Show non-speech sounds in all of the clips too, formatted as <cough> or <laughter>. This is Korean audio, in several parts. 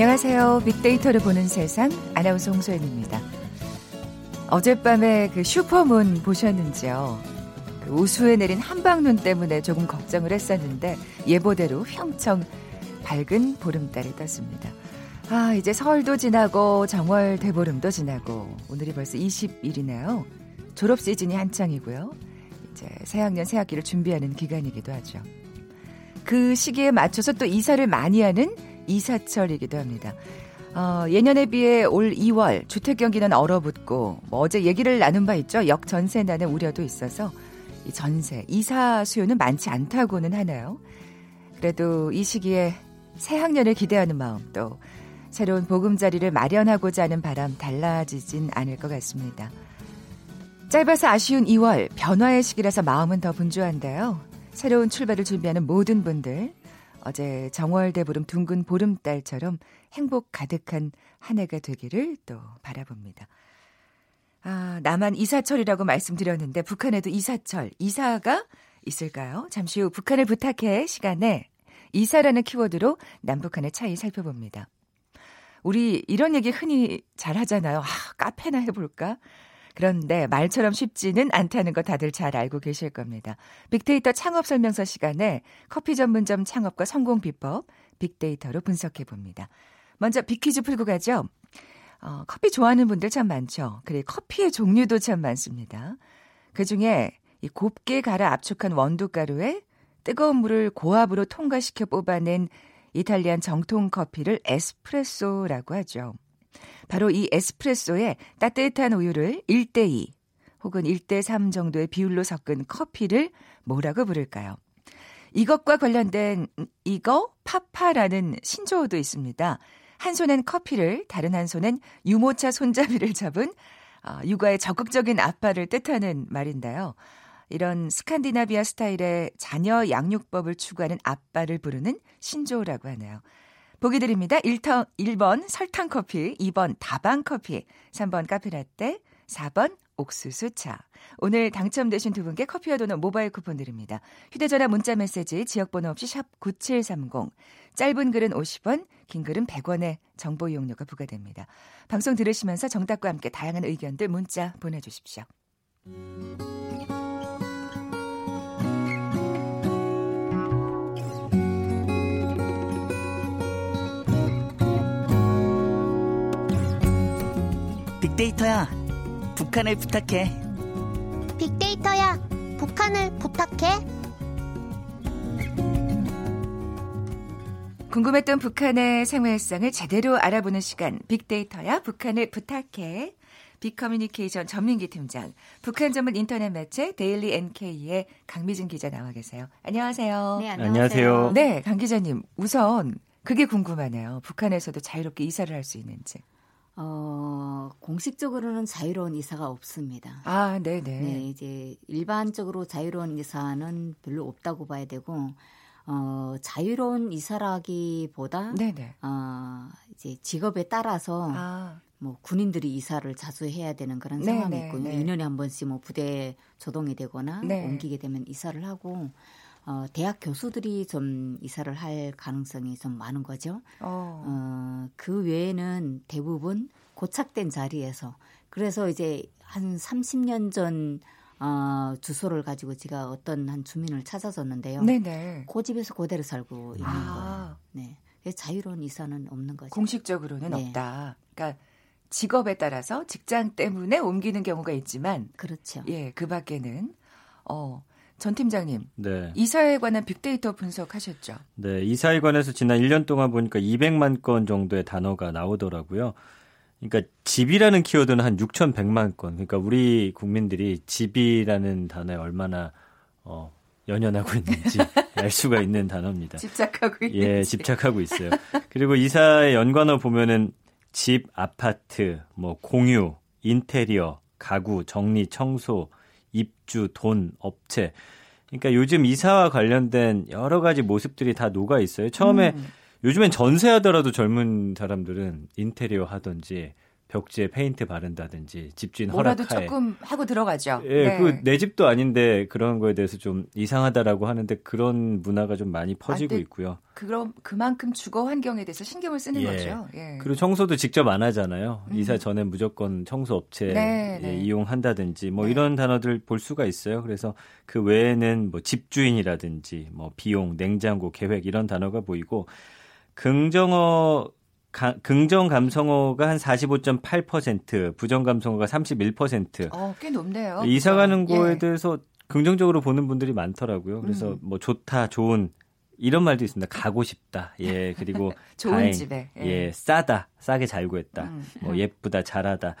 안녕하세요. 빅데이터를 보는 세상 아나운서 홍소연입니다. 어젯밤에 그 슈퍼문 보셨는지요? 그 우수에 내린 한방눈 때문에 조금 걱정을 했었는데 예보대로 휘청 밝은 보름달이 떴습니다. 아, 이제 설도 지나고 정월 대보름도 지나고 오늘이 벌써 20일이네요. 졸업 시즌이 한창이고요. 이제 새학년 새학기를 준비하는 기간이기도 하죠. 그 시기에 맞춰서 또 이사를 많이 하는 이사철이기도 합니다. 어, 예년에 비해 올 2월 주택 경기는 얼어붙고 뭐 어제 얘기를 나눈 바 있죠. 역전세 나는 우려도 있어서 이 전세, 이사 수요는 많지 않다고는 하나요. 그래도 이 시기에 새 학년을 기대하는 마음 또 새로운 보금자리를 마련하고자 하는 바람 달라지진 않을 것 같습니다. 짧아서 아쉬운 2월 변화의 시기라서 마음은 더 분주한데요. 새로운 출발을 준비하는 모든 분들 어제 정월대 보름 둥근 보름달처럼 행복 가득한 한 해가 되기를 또 바라봅니다. 아, 남한 이사철이라고 말씀드렸는데 북한에도 이사철, 이사가 있을까요? 잠시 후 북한을 부탁해 시간에 이사라는 키워드로 남북한의 차이 살펴봅니다. 우리 이런 얘기 흔히 잘 하잖아요. 아, 카페나 해볼까? 그런데 말처럼 쉽지는 않다는 거 다들 잘 알고 계실 겁니다. 빅데이터 창업 설명서 시간에 커피 전문점 창업과 성공 비법 빅데이터로 분석해 봅니다. 먼저 빅퀴즈 풀고 가죠. 어, 커피 좋아하는 분들 참 많죠. 그리고 커피의 종류도 참 많습니다. 그 중에 이 곱게 갈아 압축한 원두가루에 뜨거운 물을 고압으로 통과시켜 뽑아낸 이탈리안 정통 커피를 에스프레소라고 하죠. 바로 이 에스프레소에 따뜻한 우유를 1대2 혹은 1대3 정도의 비율로 섞은 커피를 뭐라고 부를까요? 이것과 관련된 이거 파파라는 신조어도 있습니다. 한 손엔 커피를 다른 한 손엔 유모차 손잡이를 잡은 어, 육아의 적극적인 아빠를 뜻하는 말인데요. 이런 스칸디나비아 스타일의 자녀 양육법을 추구하는 아빠를 부르는 신조어라고 하네요. 보기 드립니다. 1터, 1번 설탕 커피, 2번 다방 커피, 3번 카페라떼, 4번 옥수수차. 오늘 당첨되신 두 분께 커피와 도넛 모바일 쿠폰 드립니다. 휴대전화 문자 메시지 지역번호 없이 샵 9730. 짧은 글은 50원, 긴 글은 100원의 정보 이용료가 부과됩니다. 방송 들으시면서 정답과 함께 다양한 의견들 문자 보내주십시오. 빅데이터야, 북한을 부탁해. 빅데이터야, 북한을 부탁해. 궁금했던 북한의 생활상을 제대로 알아보는 시간 빅데이터야 북한을 부탁해 빅커뮤니케이션 전민기 팀장 북한 전문 인터넷 매체 데일리 NK의 강미진 기자 나와 계세요. 안녕하세요. 네, 안녕하세요. 네, 강 기자님 우선 그게 궁금하네요. 북한에서도 자유롭게 이사를 할 수 있는지. 어, 공식적으로는 자유로운 이사가 없습니다. 아, 네네. 네, 이제 일반적으로 자유로운 이사는 별로 없다고 봐야 되고, 어, 자유로운 이사라기보다, 네네. 어, 이제 직업에 따라서, 아, 뭐 군인들이 이사를 자주 해야 되는 그런 네, 상황이 네, 있고, 네. 2년에 한 번씩 뭐 부대에 조동이 되거나 네. 옮기게 되면 이사를 하고, 어, 대학 교수들이 좀 이사를 할 가능성이 좀 많은 거죠. 어, 어, 그 외에는 대부분 고착된 자리에서 그래서 이제 한 30년 전 어, 주소를 가지고 제가 어떤 한 주민을 찾아줬는데요. 네네. 그 집에서 그대로 살고 있는 거예요. 아, 네. 그래서 자유로운 이사는 없는 거죠. 공식적으로는 네. 없다. 그러니까 직업에 따라서 직장 때문에 옮기는 경우가 있지만 그렇죠. 예, 그 밖에는 어, 전 팀장님 네. 이사에 관한 빅데이터 분석하셨죠? 네. 이사에 관해서 지난 1년 동안 보니까 200만 건 정도의 단어가 나오더라고요. 그러니까 집이라는 키워드는 한 6,100만 건. 그러니까 우리 국민들이 집이라는 단어에 얼마나 어, 연연하고 있는지 <laughs> 알 수가 있는 단어입니다. 집착하고 있는 예, 집착하고 있어요. 그리고 이사의 연관어 보면은 집, 아파트, 뭐 공유, 인테리어, 가구, 정리, 청소, 입주, 돈, 업체. 그러니까 요즘 이사와 관련된 여러 가지 모습들이 다 녹아 있어요. 처음에 음. 요즘엔 전세하더라도 젊은 사람들은 인테리어 하든지 벽지에 페인트 바른다든지 집주인 뭐라도 허락하에 조금 하고 들어가죠. 예, 네. 그내 집도 아닌데 그런 거에 대해서 좀 이상하다라고 하는데 그런 문화가 좀 많이 퍼지고 네. 있고요. 그럼 그만큼 주거 환경에 대해서 신경을 쓰는 예. 거죠. 예. 그리고 청소도 직접 안 하잖아요. 음. 이사 전에 무조건 청소 업체 네, 예, 네. 이용한다든지 뭐 네. 이런 단어들 볼 수가 있어요. 그래서 그 외에는 뭐 집주인이라든지 뭐 비용, 냉장고, 계획 이런 단어가 보이고 긍정어 가- 긍정 감성어가 한 45.8%, 부정 감성어가 31%. 어, 꽤 높네요. 이사 가는 그죠? 거에 예. 대해서 긍정적으로 보는 분들이 많더라고요. 그래서 음. 뭐 좋다, 좋은 이런 말도 있습니다. 가고 싶다. 예. 그리고 <laughs> 좋은 다행, 집에. 예. 예. 싸다. 싸게 잘 구했다. 음. 뭐 예쁘다, 잘하다.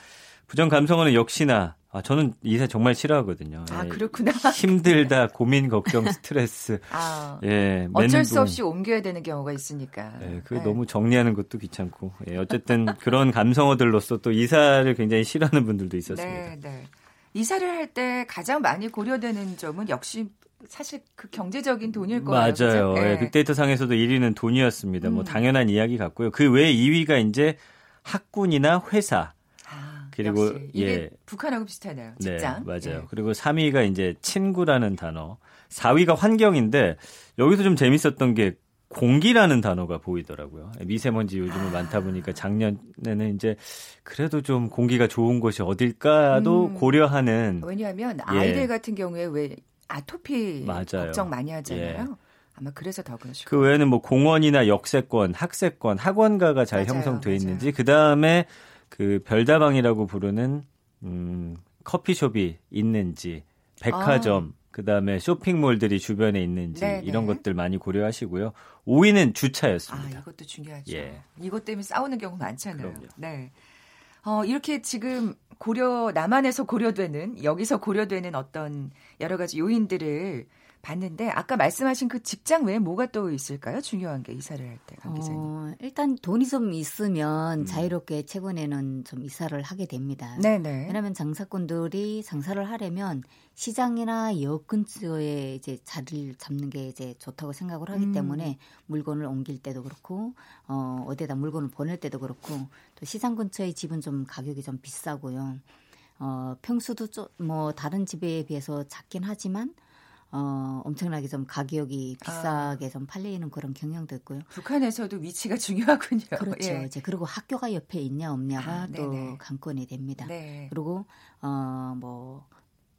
부정 감성어는 역시나 아, 저는 이사 정말 싫어하거든요. 아, 예. 그렇구나. 힘들다, <laughs> 고민, 걱정, 스트레스. 아, 예. 어쩔 수. 없이 옮겨야 되는 경우가 있으니까. 예, 그 예. 너무 정리하는 것도 귀찮고. 예, 어쨌든 그런 감성어들로서 또 이사를 굉장히 싫어하는 분들도 있었습니다. 네, 네. 이사를 할 때 가장 많이 고려되는 점은 역시 사실 그 경제적인 돈일 거예요. 맞아요. 예, 예. 빅데이터 상에서도 1위는 돈이었습니다. 뭐 음. 당연한 이야기 같고요. 그 외에 2위가 이제 학군이나 회사. 아, 그리고, 역시 이게 예. 북한하고 비슷하네요. 직장. 네, 맞아요. 예. 그리고 3위가 이제 친구라는 단어. 4위가 환경인데 여기서 좀 재밌었던 게 공기라는 단어가 보이더라고요. 미세먼지 요즘은 아. 많다 보니까 작년에는 이제 그래도 좀 공기가 좋은 곳이 어딜까도 음. 고려하는 왜냐하면 예. 아이들 같은 경우에 왜 아토피 맞아요. 걱정 많이 하잖아요. 예. 아마 그래서 더 그러시고. 그 외에는 뭐 공원이나 역세권, 학세권, 학원가가 잘 맞아요, 형성돼 맞아요. 있는지 그 다음에 그 별다방이라고 부르는 음 커피숍이 있는지 백화점 그 다음에 쇼핑몰들이 주변에 있는지 아. 네네. 이런 것들 많이 고려하시고요. 5위는 아, 주차였습니다. 이것도 중요하죠. 예. 이것 때문에 싸우는 경우 많잖아요. 그럼요. 네. 어, 이렇게 지금 고려, 남한에서 고려되는, 여기서 고려되는 어떤 여러 가지 요인들을 봤는데, 아까 말씀하신 그 직장 외에 뭐가 또 있을까요? 중요한 게 이사를 할 때, 강 기자님. 어, 일단 돈이 좀 있으면 음. 자유롭게 최근에는 좀 이사를 하게 됩니다. 네네. 왜냐하면 장사꾼들이 장사를 하려면 시장이나 역 근처에 이제 자리를 잡는 게 이제 좋다고 생각을 하기 음. 때문에 물건을 옮길 때도 그렇고 어 어디다 물건을 보낼 때도 그렇고 또 시장 근처의 집은 좀 가격이 좀 비싸고요. 어 평수도 좀 뭐 다른 집에 비해서 작긴 하지만 어 엄청나게 좀 가격이 비싸게 좀 팔리는 그런 경향도 있고요. 북한에서도 위치가 중요하군요. 그렇죠. 예. 이제 그리고 학교가 옆에 있냐 없냐가 아, 또. 관건이 됩니다. 네. 그리고 어 뭐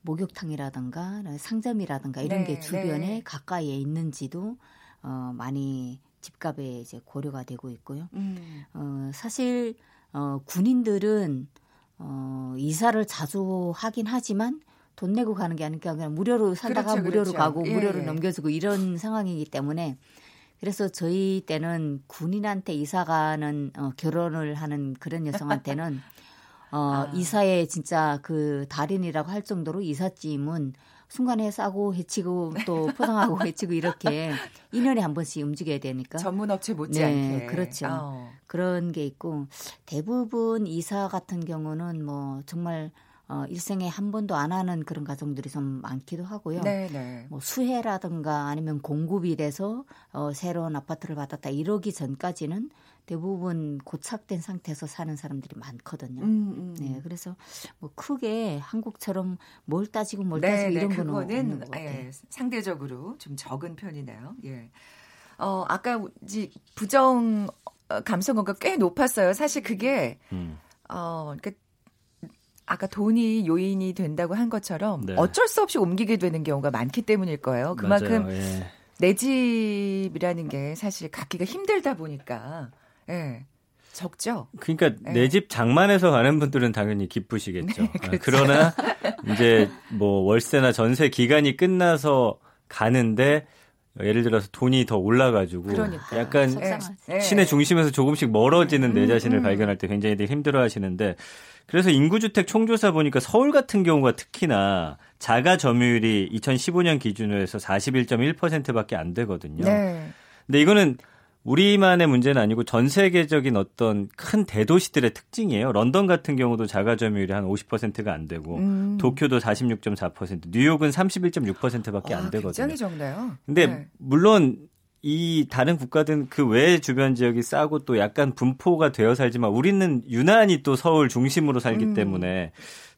목욕탕이라든가 상점이라든가 이런 네, 게 주변에 네. 가까이에 있는지도 어 많이 집값에 이제 고려가 되고 있고요. 음. 어 사실 어 군인들은 어 이사를 자주 하긴 하지만 돈 내고 가는 게 아니라 그냥 무료로 살다가 그렇죠, 무료로 그렇죠. 가고 예, 무료로 예. 넘겨주고 이런 상황이기 때문에 그래서 저희 때는 군인한테 이사 가는 어, 결혼을 하는 그런 여성한테는 <laughs> 어, 아. 이사에 진짜 그 달인이라고 할 정도로 이삿짐은 순간에 싸고 해치고 또 <laughs> 포장하고 해치고 이렇게 2년에 한 번씩 움직여야 되니까 전문 업체 못지않게. 네, 그렇죠. 어. 그런 게 있고 대부분 이사 같은 경우는 뭐 정말 어, 일생에 한 번도 안 하는 그런 가정들이 좀 많기도 하고요. 네네. 뭐 수해라든가 아니면 공급이 돼서 어, 새로운 아파트를 받았다 이러기 전까지는 대부분 고착된 상태에서 사는 사람들이 많거든요. 음, 음. 네, 그래서 뭐 크게 한국처럼 뭘 따지고 뭘 네, 따지고 네, 이런 거는 그거는 없는 것 같아요. 예, 상대적으로 좀 적은 편이네요. 예. 어, 아까 이제 부정 어, 감성어가 꽤 높았어요. 사실 그게 음. 어, 그러니까 아까 돈이 요인이 된다고 한 것처럼 네. 어쩔 수 없이 옮기게 되는 경우가 많기 때문일 거예요. 그만큼. 예. 내 집이라는 게 사실 갖기가 힘들다 보니까 예. 적죠. 그러니까 네. 내집 장만해서 가는 분들은 당연히 기쁘시겠죠. 아, 그렇죠. 그러나 이제 뭐 월세나 전세 기간이 끝나서 가는데 예를 들어서 돈이 더 올라가지고 그러니까. 약간 속상하지. 예. 시내 중심에서 조금씩 멀어지는 내 음, 자신을 음. 발견할 때 굉장히 힘들어 하시는데 그래서 인구주택 총조사 보니까 서울 같은 경우가 특히나 자가 점유율이 2015년 기준으로 해서 41.1%밖에 안 되거든요. 네. 근데 이거는 우리만의 문제는 아니고 전 세계적인 어떤 큰 대도시들의 특징이에요. 런던 같은 경우도 자가 점유율이 한 50%가 안 되고 음. 도쿄도 46.4%, 뉴욕은 31.6%밖에 와, 안 되거든요. 굉장히 적네요. 근데 네. 물론 이 다른 국가든 그 외 주변 지역이 싸고 또 약간 분포가 되어 살지만 우리는 유난히 또 서울 중심으로 살기 음. 때문에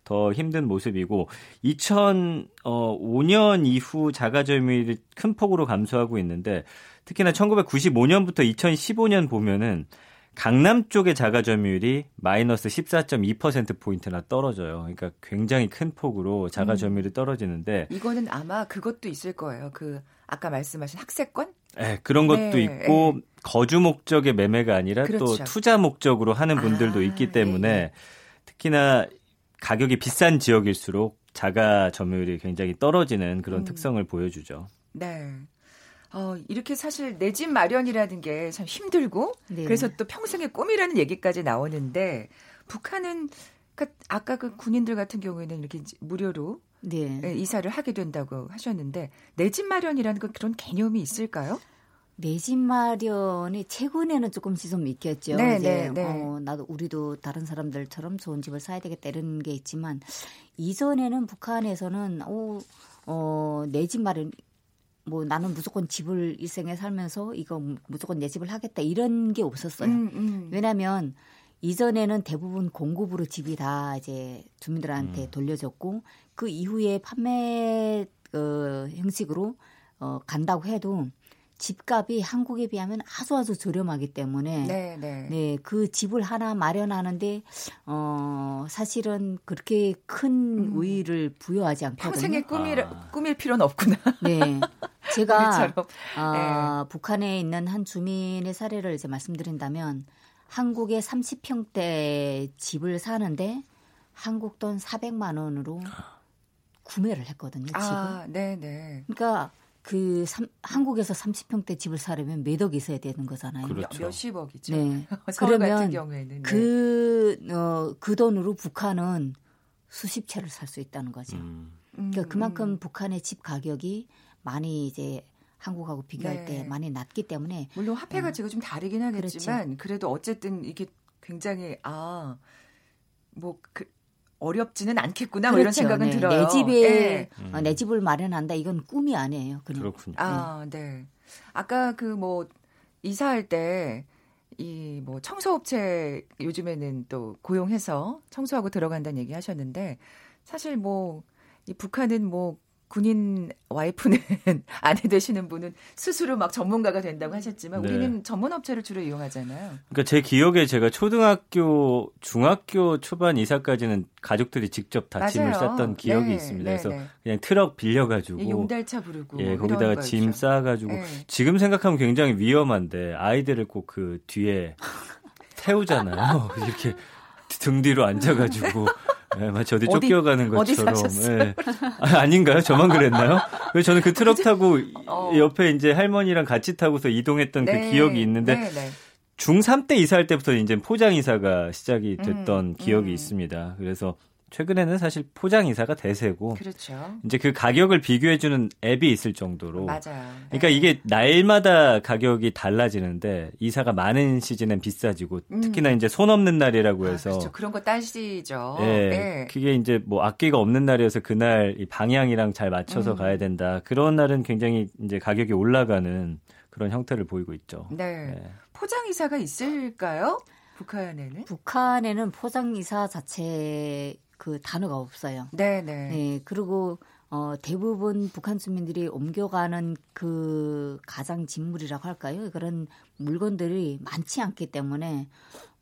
더 힘든 모습이고 2005년 이후 자가 점유율이 큰 폭으로 감소하고 있는데 특히나 1995년부터 2015년 보면은 강남 쪽의 자가 점유율이 마이너스 14.2% 포인트나 떨어져요. 그러니까 굉장히 큰 폭으로 자가 음. 점유율이 떨어지는데 이거는 아마 그것도 있을 거예요. 그 아까 말씀하신 학세권? 예, 그런 것도 네, 있고 거주 목적의 매매가 아니라 또 그렇죠. 투자 목적으로 하는 분들도 아, 있기 때문에 예, 예. 특히나 가격이 비싼 지역일수록 자가 점유율이 굉장히 떨어지는 그런 음. 특성을 보여주죠. 네. 어, 이렇게 사실 내 집 마련이라는 게 참 힘들고 네. 그래서 또 평생의 꿈이라는 얘기까지 나오는데 북한은 그 아까 그 군인들 같은 경우에는 이렇게 무료로 네. 예, 이사를 하게 된다고 하셨는데 내 집 마련이라는 그 그런 개념이 있을까요? 내 집 마련이 최근에는 조금씩 좀 있겠죠. 네, 이제 네, 네. 어, 나도 우리도 다른 사람들처럼 좋은 집을 사야 되겠다 이런 게 있지만 이전에는 북한에서는 어, 어, 내 집 마련 뭐 나는 무조건 집을 일생에 살면서 이거 무조건 내 집을 하겠다 이런 게 없었어요. 음, 음. 왜냐하면 이전에는 대부분 공급으로 집이 다 이제 주민들한테 음. 돌려졌고 그 이후에 판매 어, 형식으로 어, 간다고 해도 집값이 한국에 비하면 아주 아주 저렴하기 때문에 네, 네. 네, 그 집을 하나 마련하는데 어 사실은 그렇게 큰 음. 의의를 부여하지 않거든요. 평생의 꿈이 아. 꾸밀 필요는 없구나. 네. <laughs> 제가. 아, 북한에 있는 한 주민의 사례를 이제 말씀드린다면 한국에 30평대 집을 사는데 한국 돈 400만 원으로 구매를 했거든요, 집을. 아, 네, 네. 그러니까 그 삼, 한국에서 30평대 집을 사려면 몇 억 있어야 되는 거잖아요. 그렇죠. 몇십억이죠. 네. <laughs> 그러면 경우에는 네. 그, 어, 그 돈으로 북한은 수십 채를 살 수 있다는 거죠. 음. 그러니까 음, 그만큼 음. 북한의 집 가격이 많이 이제 한국하고 네. 비교할 때 많이 낮기 때문에 물론 화폐 가치가 좀 다르긴 그렇죠. 하겠지만 그래도 어쨌든 이게 굉장히 아뭐 그, 어렵지는 않겠구나 뭐 이런 그렇죠. 생각은 네. 들어요. 내 집에 예. 음. 어, 내 집을 마련한다 이건 꿈이 아니에요. 그냥 그렇군요. 아, 네. 아까 그 뭐 이사할 때 이 뭐 청소업체 요즘에는 또 고용해서 청소하고 들어간다는 얘기 하셨는데 사실 뭐 이 북한은 뭐 군인 와이프는 <laughs> 아내 되시는 분은 스스로 막 전문가가 된다고 하셨지만 네. 우리는 전문 업체를 주로 이용하잖아요. 그러니까 제 기억에 제가 초등학교, 중학교 초반 이사까지는 가족들이 직접 다 짐을 맞아요. 쌌던 기억이 네, 있습니다. 네, 그래서 네. 그냥 트럭 예, 빌려가지고 용달차 부르고 예, 이런 거기다가 짐. 쌓아가지고 예. 지금 생각하면 굉장히 위험한데 아이들을 꼭 그 뒤에 <laughs> 태우잖아요. <laughs> 이렇게 등 뒤로 앉아가지고 예, 마치 어디 어디- 쫓겨가는 어디 것처럼. 사셨어요? 예. 아, 아닌가요? 저만 그랬나요? <laughs> 왜 저는 그 트럭 타고 어. 옆에 이제 할머니랑 같이 타고서 이동했던 네, 그 기억이 있는데 네, 네. 중3 때 이사할 때부터 이제 포장 이사가 시작이 됐던 음, 기억이 음. 있습니다. 그래서 최근에는 사실 포장 이사가 대세고 그렇죠. 이제 그 가격을 비교해 주는 앱이 있을 정도로 맞아요. 그러니까 네. 이게 날마다 가격이 달라지는데 이사가 많은 시즌엔 비싸지고 음. 특히나 이제 손 없는 날이라고 아, 해서 그렇죠. 그런 거 따시죠. 예, 예. 그게 이제 뭐 악기가 없는 날이어서 그날 이 방향이랑 잘 맞춰서 음. 가야 된다. 그런 날은 굉장히 이제 가격이 올라가는 그런 형태를 보이고 있죠. 네. 예. 포장 이사가 있을까요? 북한에는? 북한에는 포장 이사 자체 그 단어가 없어요. 네, 네. 네, 그리고 어, 대부분 북한 주민들이 옮겨가는 그 가장 직물이라고 할까요? 그런 물건들이 많지 않기 때문에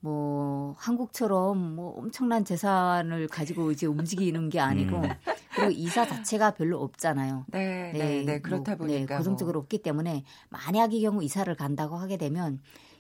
뭐 한국처럼 뭐 엄청난 재산을 가지고 이제 움직이는 게 아니고 음. 그리고 이사 자체가 별로 없잖아요. 네, 네, 네. 그렇다 뭐, 보니까 네, 고정적으로 없기 때문에 만약의 경우 이사를 간다고 하게 되면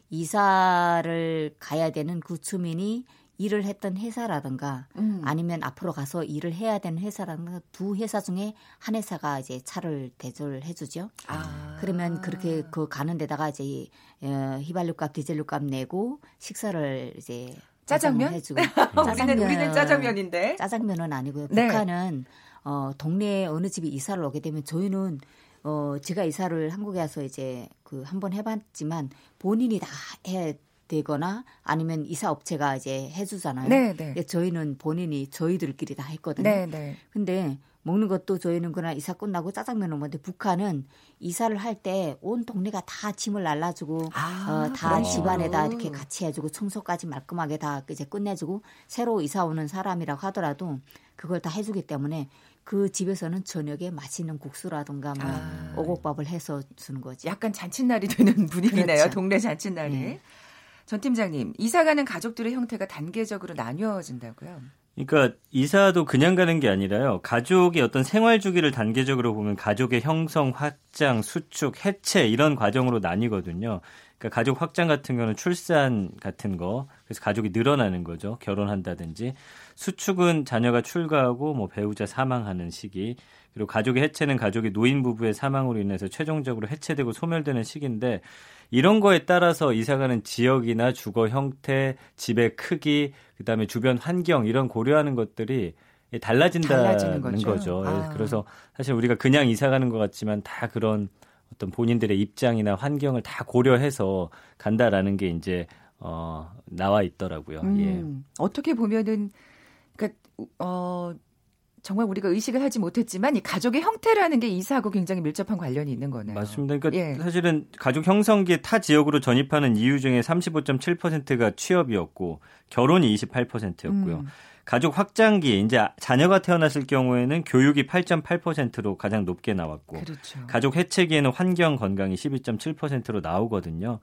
이사를 가야 되는 그 주민이 일을 했던 회사라든가 뭐, 음. 아니면 앞으로 가서 일을 해야 되는 회사라든가 두 회사 중에 한 회사가 이제 차를 대조를 해주죠. 아. 그러면 그렇게 그 가는 데다가 이제 어, 휘발유값, 디젤유값 내고 식사를 이제 짜장면? 해주고 <laughs> 우리는 우리는 짜장면인데. 짜장면은 아니고요. 네. 북한은 어, 동네에 어느 집에 이사를 오게 되면 저희는 어, 제가 이사를 한국에 와서 이제 그 한 번 해봤지만 본인이 다 해야 되거나 아니면 이사 업체가 이제 해주잖아요. 네, 네. 저희는 본인이 저희들끼리 다 했거든요. 네, 네. 근데 먹는 것도 저희는 그날 이사 끝나고 짜장면을 먹는데 북한은 이사를 할 때 온 동네가 다 짐을 날라주고 아, 어, 다? 집안에다 이렇게 같이 해주고 청소까지 말끔하게 다 이제 끝내주고 새로 이사 오는 사람이라고 하더라도 그걸 다 해주기 때문에 그 집에서는 저녁에 맛있는 국수라든가 뭐 아. 오곡밥을 해서 주는 거죠. 약간 잔칫날이 되는 분위기네요. 그렇죠. 동네 잔칫날이. 네. 전 팀장님, 이사 가는 가족들의 형태가 단계적으로 나뉘어진다고요? 그러니까 이사도 그냥 가는 게 아니라요. 가족의 어떤 생활 주기를 단계적으로 보면 가족의 형성, 확장, 수축, 해체 이런 과정으로 나뉘거든요. 그러니까 가족 확장 같은 경우는 출산 같은 거, 그래서 가족이 늘어나는 거죠. 결혼한다든지. 수축은 자녀가 출가하고 뭐 배우자 사망하는 시기. 그리고 가족의 해체는 가족이 노인 부부의 사망으로 인해서 최종적으로 해체되고 소멸되는 시기인데 이런 거에 따라서 이사가는 지역이나 주거 형태, 집의 크기, 그다음에 주변 환경 이런 고려하는 것들이 달라진다는 거죠. 거죠. 예, 아. 그래서 사실 우리가 그냥 이사 가는 것 같지만 다 그런 어떤 본인들의 입장이나 환경을 다 고려해서 간다라는 게 이제 어 나와 있더라고요. 예. 음, 어떻게 보면은 그러니까 어 정말 우리가 의식을 하지 못했지만 이 가족의 형태라는 게 이사하고 굉장히 밀접한 관련이 있는 거네요. 맞습니다. 그러니까 예. 사실은 가족 형성기에 타 지역으로 전입하는 이유 중에 35.7%가 취업이었고 결혼이 28%였고요. 음. 가족 확장기 이제 자녀가 태어났을 경우에는 교육이 8.8%로 가장 높게 나왔고 그렇죠. 가족 해체기에는 환경 건강이 12.7%로 나오거든요.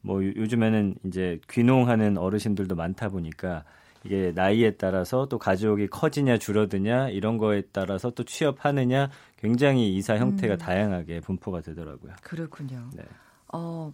뭐 요- 요즘에는 이제 귀농하는 어르신들도 많다 보니까 이게 나이에 따라서 또 가족이 커지냐 줄어드냐 이런 거에 따라서 또 취업하느냐 굉장히 이사 형태가 음. 다양하게 분포가 되더라고요. 그렇군요. 네. 어,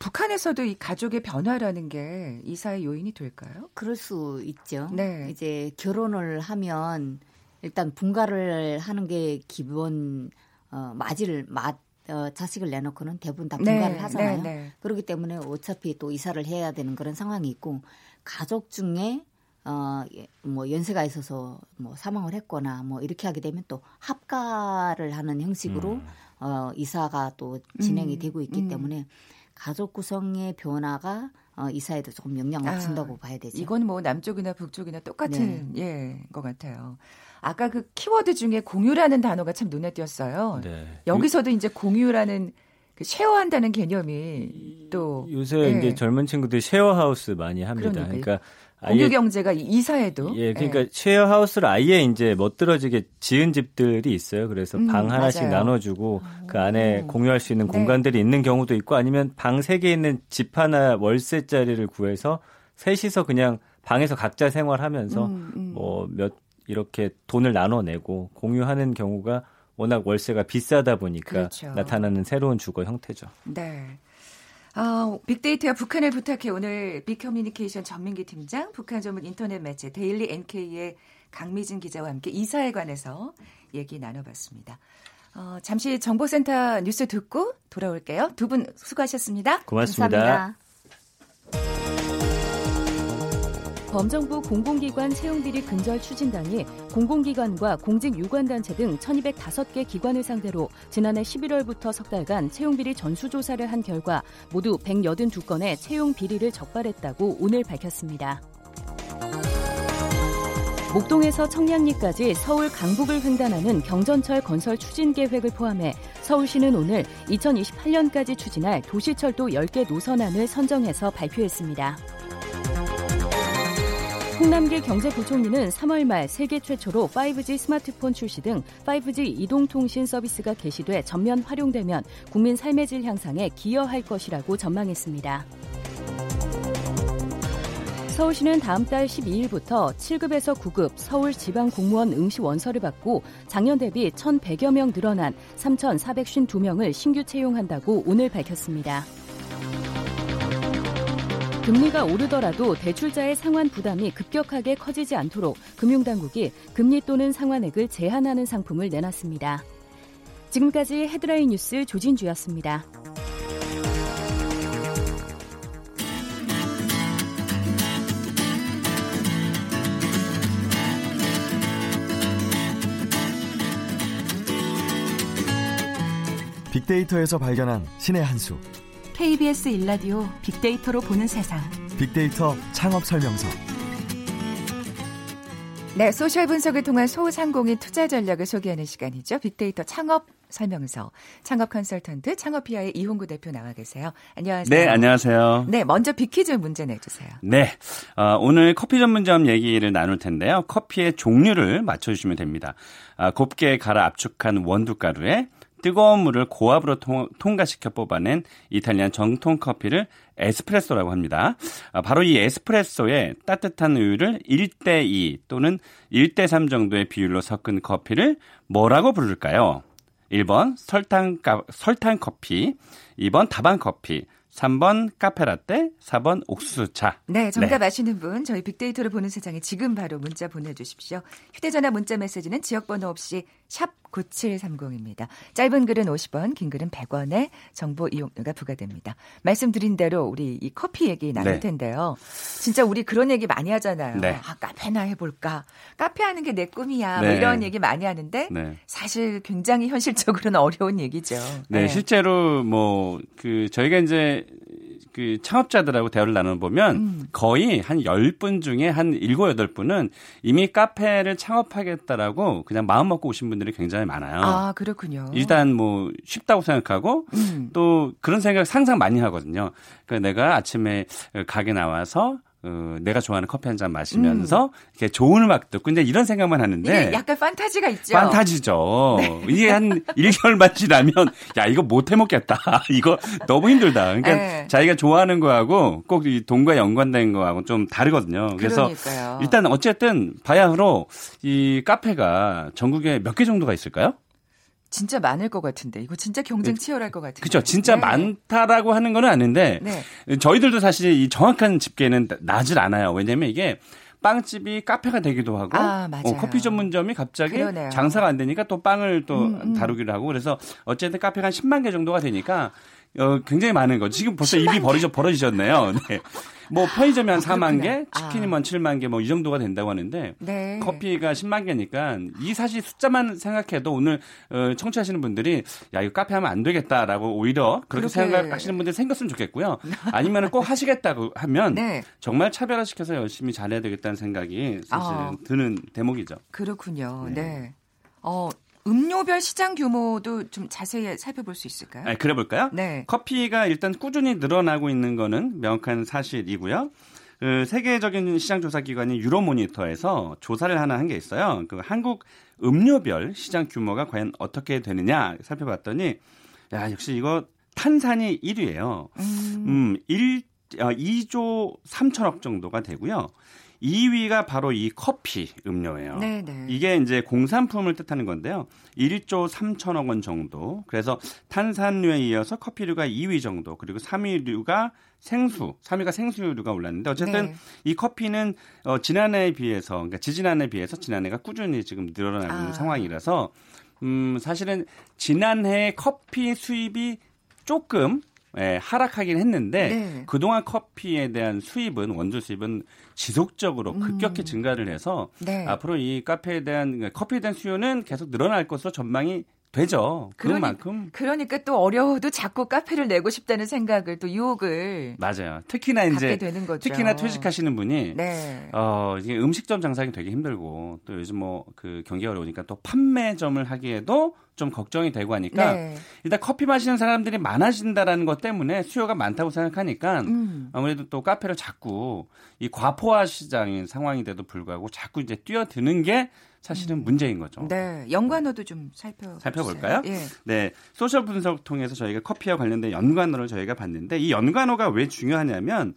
북한에서도 이 가족의 변화라는 게 이사의 요인이 될까요? 그럴 수 있죠. 네. 이제 결혼을 하면 일단 분가를 하는 게 기본 어, 맞이를 맞 어, 자식을 내놓고는 대부분 다 분가를 하잖아요. 네, 네. 그렇기 때문에 어차피 또 이사를 해야 되는 그런 상황이 있고 가족 중에 어, 예, 뭐 연세가 있어서 뭐 사망을 했거나 뭐 이렇게 하게 되면 또 합가를 하는 형식으로 음. 어, 이사가 또 진행이 음, 되고 있기 음. 때문에 가족 구성의 변화가 어, 이사에도 조금 영향을 아, 준다고 봐야 되죠. 이건 뭐 남쪽이나 북쪽이나 똑같은 예, 것 같아요. 아까 그 키워드 중에 공유라는 단어가 참 눈에 띄었어요. 네. 여기서도 이제 공유라는 그 쉐어한다는 개념이 또 요새 예. 이제 젊은 친구들이 쉐어하우스 많이 합니다. 그러니까요. 그러니까 공유 경제가 이- 이사에도 예, 그러니까 쉐어 하우스를 아예 이제 멋들어지게 지은 집들이 있어요. 그래서 음, 방 하나씩 맞아요. 나눠주고 그 안에 공유할 수 있는 네. 공간들이 있는 경우도 있고 아니면 방 세 개 있는 집 하나 월세 자리를 구해서 셋이서 그냥 방에서 각자 생활하면서 음, 음. 뭐몇 이렇게 돈을 나눠내고 공유하는 경우가 워낙 월세가 비싸다 보니까 그렇죠. 나타나는 새로운 주거 형태죠. 네. 아, 빅데이터와 북한을 부탁해 오늘 빅커뮤니케이션 전민기 팀장, 북한 전문 인터넷 매체 데일리 NK의 강미진 기자와 함께 이사에 관해서 얘기 나눠봤습니다. 어, 잠시 정보센터 뉴스 듣고 돌아올게요. 두 분 수고하셨습니다. 고맙습니다. 감사합니다. 범정부 공공기관 채용비리 근절 추진단이 공공기관과 공직 유관단체 등 1205개 기관을 상대로 지난해 11월부터 석 달간 채용비리 전수조사를 한 결과 모두 182건의 채용비리를 적발했다고 오늘 밝혔습니다. 목동에서 청량리까지 서울 강북을 횡단하는 경전철 건설 추진 계획을 포함해 서울시는 오늘 2028년까지 추진할 도시철도 10개 노선안을 선정해서 발표했습니다. 홍남기 경제부총리는 3월 말 세계 최초로 5G 스마트폰 출시 등 5G 이동통신 서비스가 개시돼 전면 활용되면 국민 삶의 질 향상에 기여할 것이라고 전망했습니다. 서울시는 다음 달 12일부터 7급에서 9급 서울 지방 공무원 응시 원서를 받고 작년 대비 1,100여 명 늘어난 3,452명을 신규 채용한다고 오늘 밝혔습니다. 금리가 오르더라도 대출자의 상환 부담이 급격하게 커지지 않도록 금융당국이 금리 또는 상환액을 제한하는 상품을 내놨습니다. 지금까지 헤드라인 뉴스 조진주였습니다. 빅데이터에서 발견한 신의 한 수. KBS 일라디오 빅데이터로 보는 세상. 빅데이터 창업 설명서. 네, 소셜 분석을 통한 소상공인 투자 전략을 소개하는 시간이죠. 빅데이터 창업 설명서. 창업 컨설턴트 창업피아의 이홍구 대표 나와 계세요. 안녕하세요. 네, 안녕하세요. 네, 먼저 빅퀴즈 문제 내주세요. 네, 어, 오늘 커피 전문점 얘기를 나눌 텐데요. 커피의 종류를 맞춰주시면 됩니다. 아, 곱게 갈아 압축한 원두가루에 뜨거운 물을 고압으로 통, 통과시켜 뽑아낸 이탈리안 정통 커피를 에스프레소라고 합니다. 아, 바로 이 에스프레소에 따뜻한 우유를 1대2 또는 1대3 정도의 비율로 섞은 커피를 뭐라고 부를까요? 1번 설탕, 설탕 커피, 2번 다방 커피, 3번 카페라떼, 4번 옥수수차. 네, 정답 네. 아시는 분 저희 빅데이터를 보는 세상에 지금 바로 문자 보내주십시오. 휴대전화 문자 메시지는 지역번호 없이 샵 9730입니다. 짧은 글은 50원, 긴 글은 100원의 정보 이용료가 부과됩니다. 말씀드린 대로 우리 이 커피 얘기 나눌 네. 텐데요. 진짜 우리 그런 얘기 많이 하잖아요. 네. 아, 카페나 해볼까? 카페 하는 게 내 꿈이야. 뭐 네. 뭐 이런 얘기 많이 하는데 네. 사실 굉장히 현실적으로는 <laughs> 어려운 얘기죠. 네, 네. 실제로 뭐 그 저희가 이제 그 창업자들하고 대화를 나눠보면 음. 거의 한 10분 중에 한 7, 8분은 이미 카페를 창업하겠다라고 그냥 마음 먹고 오신 분들이 굉장히 많아요. 아, 그렇군요. 일단 뭐 쉽다고 생각하고 음. 또 그런 생각 상상 많이 하거든요. 그러니까 내가 아침에 가게 나와서 어, 내가 좋아하는 커피 한 잔 마시면서 음. 이렇게 좋은 음악 듣고 이제 이런 생각만 하는데 약간 판타지가 있죠. 판타지죠. 네. 이게 한 <laughs> 1개월만 지나면 야 이거 못 해먹겠다. <laughs> 이거 너무 힘들다. 그러니까 네. 자기가 좋아하는 거하고 꼭 이 돈과 연관된 거하고 좀 다르거든요. 그래서 그러니까요. 일단 어쨌든 바야흐로 이 카페가 전국에 몇 개 정도가 있을까요? 진짜 많을 것 같은데 이거 진짜 경쟁 네. 치열할 것 같은데. 그렇죠. 진짜 네. 많다라고 하는 건 아닌데 네. 저희들도 사실 이 정확한 집계는 나질 않아요. 왜냐면 이게 빵집이 카페가 되기도 하고 아, 어, 커피 전문점이 갑자기 그러네요. 장사가 안 되니까 또 빵을 또 음, 음. 다루기로 하고 그래서 어쨌든 카페가 한 10만 개 정도가 되니까 어, 굉장히 많은 거. 지금 벌써 입이 벌어져 벌어지셨네요. <laughs> 네. 뭐 편의점이 한 아, 4만 개, 치킨이 뭐 아. 7만 개 뭐 이 정도가 된다고 하는데 네. 커피가 10만 개니까 이 사실 숫자만 생각해도 오늘 어, 청취하시는 분들이 야 이거 카페 하면 안 되겠다라고 오히려 그렇게, 그렇게. 생각하시는 분들이 생겼으면 좋겠고요. 아니면 꼭 하시겠다고 하면 네. 정말 차별화시켜서 열심히 잘해야 되겠다는 생각이 사실은 아. 드는 대목이죠. 그렇군요. 네. 네. 어, 음료별 시장 규모도 좀 자세히 살펴볼 수 있을까요? 네, 그래 볼까요? 네. 커피가 일단 꾸준히 늘어나고 있는 거는 명확한 사실이고요. 그 세계적인 시장 조사 기관인 유로모니터에서 조사를 하나 한 게 있어요. 그 한국 음료별 시장 규모가 과연 어떻게 되느냐 살펴봤더니 야, 역시 이거 탄산이 1위예요. 음, 음 1, 어, 2조 3천억 정도가 되고요. 2위가 바로 이 커피 음료예요. 네네. 네. 이게 이제 공산품을 뜻하는 건데요. 1조 3천억 원 정도. 그래서 탄산류에 이어서 커피류가 2위 정도. 그리고 3위류가 생수, 3위가 생수류가 올랐는데 어쨌든 네. 이 커피는 어, 지난해에 비해서 그러니까 지지난해에 비해서 지난해가 꾸준히 지금 늘어나고 있는 아. 상황이라서 음, 사실은 지난해 커피 수입이 조금 예, 하락하긴 했는데 네. 그동안 커피에 대한 수입은 원두 수입은 지속적으로 음. 급격히 음. 증가를 해서 네. 앞으로 이 카페에 대한 커피에 대한 수요는 계속 늘어날 것으로 전망이 되죠. 그만큼. 그러니, 까 또 어려워도 자꾸 카페를 내고 싶다는 생각을 또 유혹을 맞아요. 특히나 이제 특히나 퇴직하시는 분이 네. 어 이게 음식점 장사하기 되게 힘들고 또 요즘 뭐 그 경기가 어려우니까 또 판매점을 하기에도 좀 걱정이 되고 하니까 네. 일단 커피 마시는 사람들이 많아진다라는 것 때문에 수요가 많다고 생각하니까 음. 아무래도 또 카페를 자꾸 이 과포화 시장인 상황인데도 불구하고 자꾸 이제 뛰어드는 게 사실은 음. 문제인 거죠. 네, 연관어도 좀 살펴 살펴볼까요? 예. 네, 소셜 분석 통해서 저희가 커피와 관련된 연관어를 저희가 봤는데 이 연관어가 왜 중요하냐면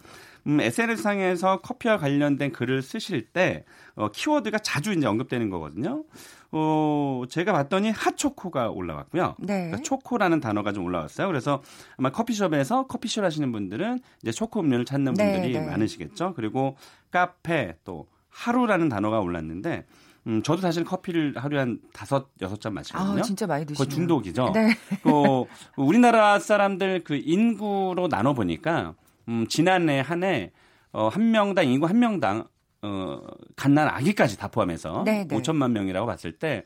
음, SNS상에서 커피와 관련된 글을 쓰실 때 어, 키워드가 자주 이제 언급되는 거거든요. 어, 제가 봤더니 핫초코가 올라왔고요. 네. 그러니까 초코라는 단어가 좀 올라왔어요. 그래서 아마 커피숍에서 커피숍 하시는 분들은 이제 초코 음료를 찾는 네, 분들이 네, 네. 많으시겠죠. 그리고 카페 또 하루라는 단어가 올랐는데 음, 저도 사실 커피를 하루에 한 다섯, 여섯 잔 마시거든요. 아, 진짜 많이. 거의 중독이죠. 네. 또 우리나라 사람들 그 인구로 나눠 보니까 음, 지난해 한해 어, 한 명당 인구 한 명당 어, 갓난 아기까지 다 포함해서 네, 네. 5천만 명이라고 봤을 때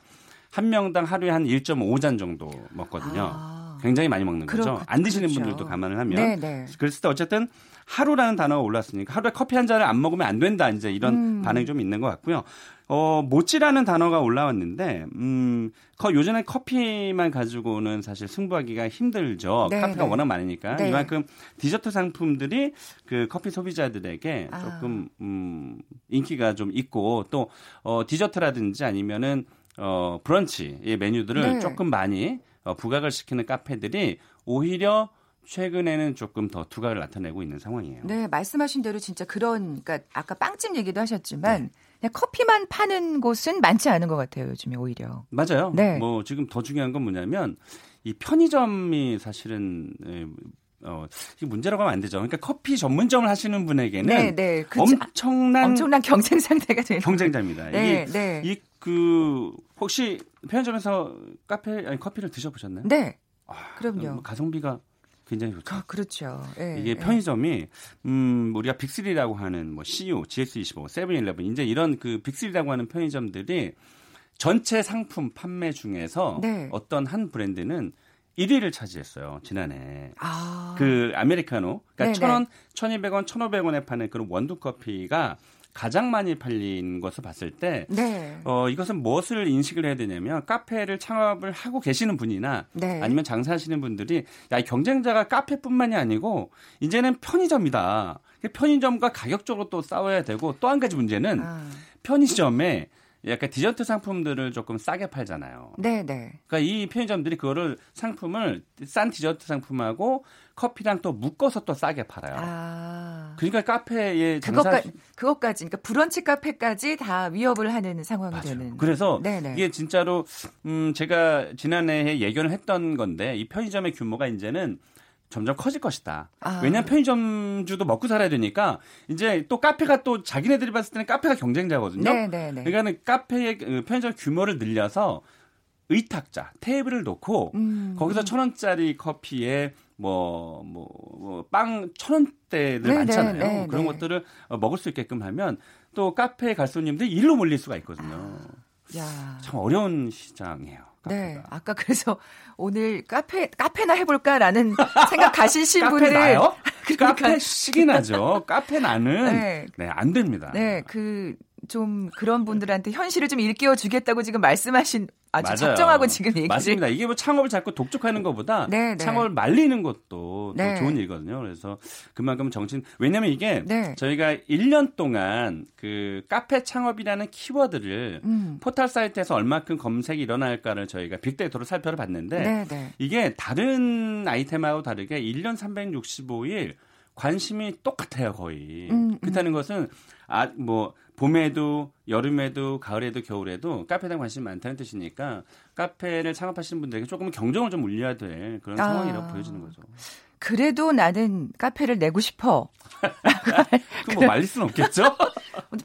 한 명당 하루에 한 1.5잔 정도 먹거든요. 아. 굉장히 많이 먹는 거죠. 그렇, 안 드시는. 분들도 감안을 하면. 네, 네. 그랬을 때 어쨌든 하루라는 단어가 올랐으니까 하루에 커피 한 잔을 안 먹으면 안 된다. 이제 이런 음. 반응이 좀 있는 것 같고요. 어, 모찌라는 단어가 올라왔는데, 음, 거, 요즘에 커피만 가지고는 사실 승부하기가 힘들죠. 네, 카페가 네. 워낙 많으니까. 네. 이만큼 디저트 상품들이 그 커피 소비자들에게 아. 조금, 음, 인기가 좀 있고, 또, 어, 디저트라든지 아니면은, 어, 브런치의 메뉴들을 네. 조금 많이 어, 부각을 시키는 카페들이 오히려 최근에는 조금 더 두각을 나타내고 있는 상황이에요. 네, 말씀하신 대로 진짜 그런, 그러니까 아까 빵집 얘기도 하셨지만 네. 커피만 파는 곳은 많지 않은 것 같아요, 요즘에 오히려. 맞아요. 네. 뭐 지금 더 중요한 건 뭐냐면 이 편의점이 사실은 에, 어, 문제라고 하면 안 되죠. 그러니까 커피 전문점을 하시는 분에게는 네, 네. 그 엄청난, 엄청난 경쟁 상태가 되는. 경쟁자입니다. 네, 이게 네. 이그 혹시 편의점에서 카페 아니 커피를 드셔보셨나요? 네, 아, 그럼요. 뭐 가성비가 굉장히 좋죠. 아, 그렇죠. 예, 이게 예. 편의점이 음 우리가 빅3라고 하는 뭐 CU, GS25, 세븐일레븐 이제 이런 그 빅3라고 하는 편의점들이 전체 상품 판매 중에서 네. 어떤 한 브랜드는 1위를 차지했어요 지난해. 아, 그 아메리카노. 그러니까 1,000원, 1,200원, 1,500원에 파는 그런 원두 커피가 가장 많이 팔린 것을 봤을 때 네. 어, 이것은 무엇을 인식을 해야 되냐면 카페를 창업을 하고 계시는 분이나 네. 아니면 장사하시는 분들이 야, 이 경쟁자가 카페뿐만이 아니고 이제는 편의점이다. 편의점과 가격적으로 또 싸워야 되고 또 한 가지 문제는 아, 편의점에 약간 디저트 상품들을 조금 싸게 팔잖아요. 네, 네. 그러니까 이 편의점들이 그거를 상품을 싼 디저트 상품하고 커피랑 또 묶어서 또 싸게 팔아요. 아. 그러니까 카페에 장사 그것까지, 그것까지, 그러니까 브런치 카페까지 다 위협을 하는 상황이 맞아요. 되는. 그래서 네네. 이게 진짜로 음 제가 지난해에 예견을 했던 건데 이 편의점의 규모가 이제는 점점 커질 것이다. 아. 왜냐하면 편의점주도 먹고 살아야 되니까 이제 또 카페가 또 자기네들이 봤을 때는 카페가 경쟁자거든요. 네, 네, 네. 그러니까는 카페의 그 편의점 규모를 늘려서 의탁자 테이블을 놓고 음. 거기서 천 원짜리 커피에 뭐뭐빵천 원대들 네, 많잖아요. 네, 네, 그런 네. 것들을 어, 먹을 수 있게끔 하면 또 카페 갈 손님들이 일로 몰릴 수가 있거든요. 야. 참 어려운 시장이에요. 네. 카페가. 아까 그래서 <laughs> 오늘 카페, 카페나 해볼까라는 <laughs> 생각 가시신 카페 분들. 나요? <laughs> 그러니까. 카페 식이 나죠. 카페 나는 네. 네, 안 됩니다. 네, 그, 좀 그런 분들한테 현실을 좀 일깨워 주겠다고 지금 말씀하신 아주 맞아요. 적정하고 지금 얘기를. 맞습니다. 이게 뭐 창업을 자꾸 독촉하는 것보다 네, 네. 창업을 말리는 것도 네. 또 좋은 일이거든요. 그래서 그만큼 정신 왜냐면 이게 네. 저희가 1년 동안 그 카페 창업이라는 키워드를 음. 포털 사이트에서 얼마큼 검색이 일어날까를 저희가 빅데이터로 살펴를 봤는데 네, 네. 이게 다른 아이템하고 다르게 1년 365일 관심이 똑같아요, 거의. 음, 음. 그렇다는 것은 아 뭐 봄에도 여름에도 가을에도 겨울에도 카페에 대한 관심이 많다는 뜻이니까 카페를 창업하시는 분들에게 조금 경종을 좀 울려야 될 그런 아. 상황이라고 보여지는 거죠. 그래도 나는 카페를 내고 싶어. <laughs> 그럼 뭐 말릴 수는 없겠죠? <laughs>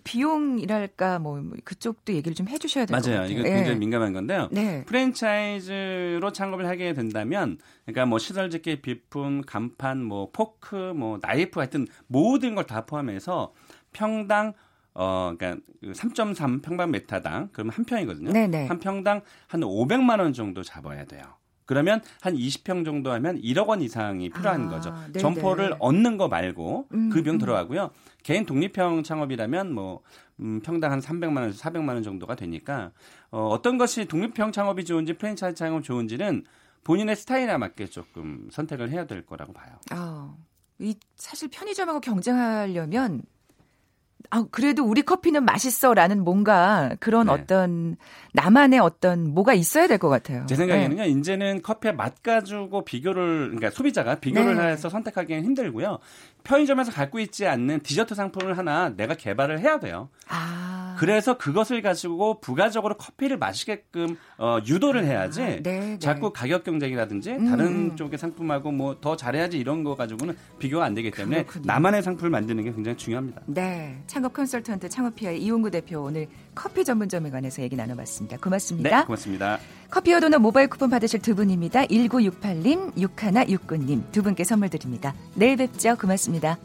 비용이랄까 뭐 그쪽도 얘기를 좀 해주셔야 될 것 같아요. 맞아요. 이거 예. 굉장히 민감한 건데요. 네. 프랜차이즈로 창업을 하게 된다면, 그러니까 뭐 시설직계 비품, 간판, 뭐 포크, 뭐 나이프 같은 모든 걸 다 포함해서 평당 어, 그러니까 3.3 평방미터당 그러면 한 평이거든요. 네네. 한 평당 한 500만 원 정도 잡아야 돼요. 그러면 한 20평 정도 하면 1억 원 이상이 필요한 아, 거죠. 네네. 점포를 얻는 거 말고 음, 그 비용 음. 들어가고요. 개인 독립형 창업이라면 뭐 음, 평당 한 300만 원에서 400만 원 정도가 되니까 어, 어떤 것이 독립형 창업이 좋은지 프랜차이즈 창업이 좋은지는 본인의 스타일에 맞게 조금 선택을 해야 될 거라고 봐요. 아, 이 사실 편의점하고 경쟁하려면 아, 그래도 우리 커피는 맛있어 라는 뭔가 그런 네. 어떤 나만의 어떤 뭐가 있어야 될 것 같아요. 제 생각에는요, 이제는 커피의 맛 가지고 비교를, 그러니까 소비자가 비교를 네. 해서 선택하기는 힘들고요. 편의점에서 갖고 있지 않는 디저트 상품을 하나 내가 개발을 해야 돼요. 아, 그래서 그것을 가지고 부가적으로 커피를 마시게끔 어, 유도를 해야지. 네, 네. 자꾸 가격 경쟁이라든지 음, 다른 음. 쪽의 상품하고 뭐 더 잘해야지 이런 거 가지고는 비교가 안 되기 때문에 그렇군요. 나만의 상품을 만드는 게 굉장히 중요합니다. 네, 창업 컨설턴트 창업피아의 이용구 대표 오늘 커피 전문점에 관해서 얘기 나눠봤습니다. 고맙습니다. 네, 고맙습니다. 커피와 도넛 모바일 쿠폰 받으실 두 분입니다. 1968님, 6169님 두 분께 선물 드립니다. 내일 뵙죠. 고맙습니다.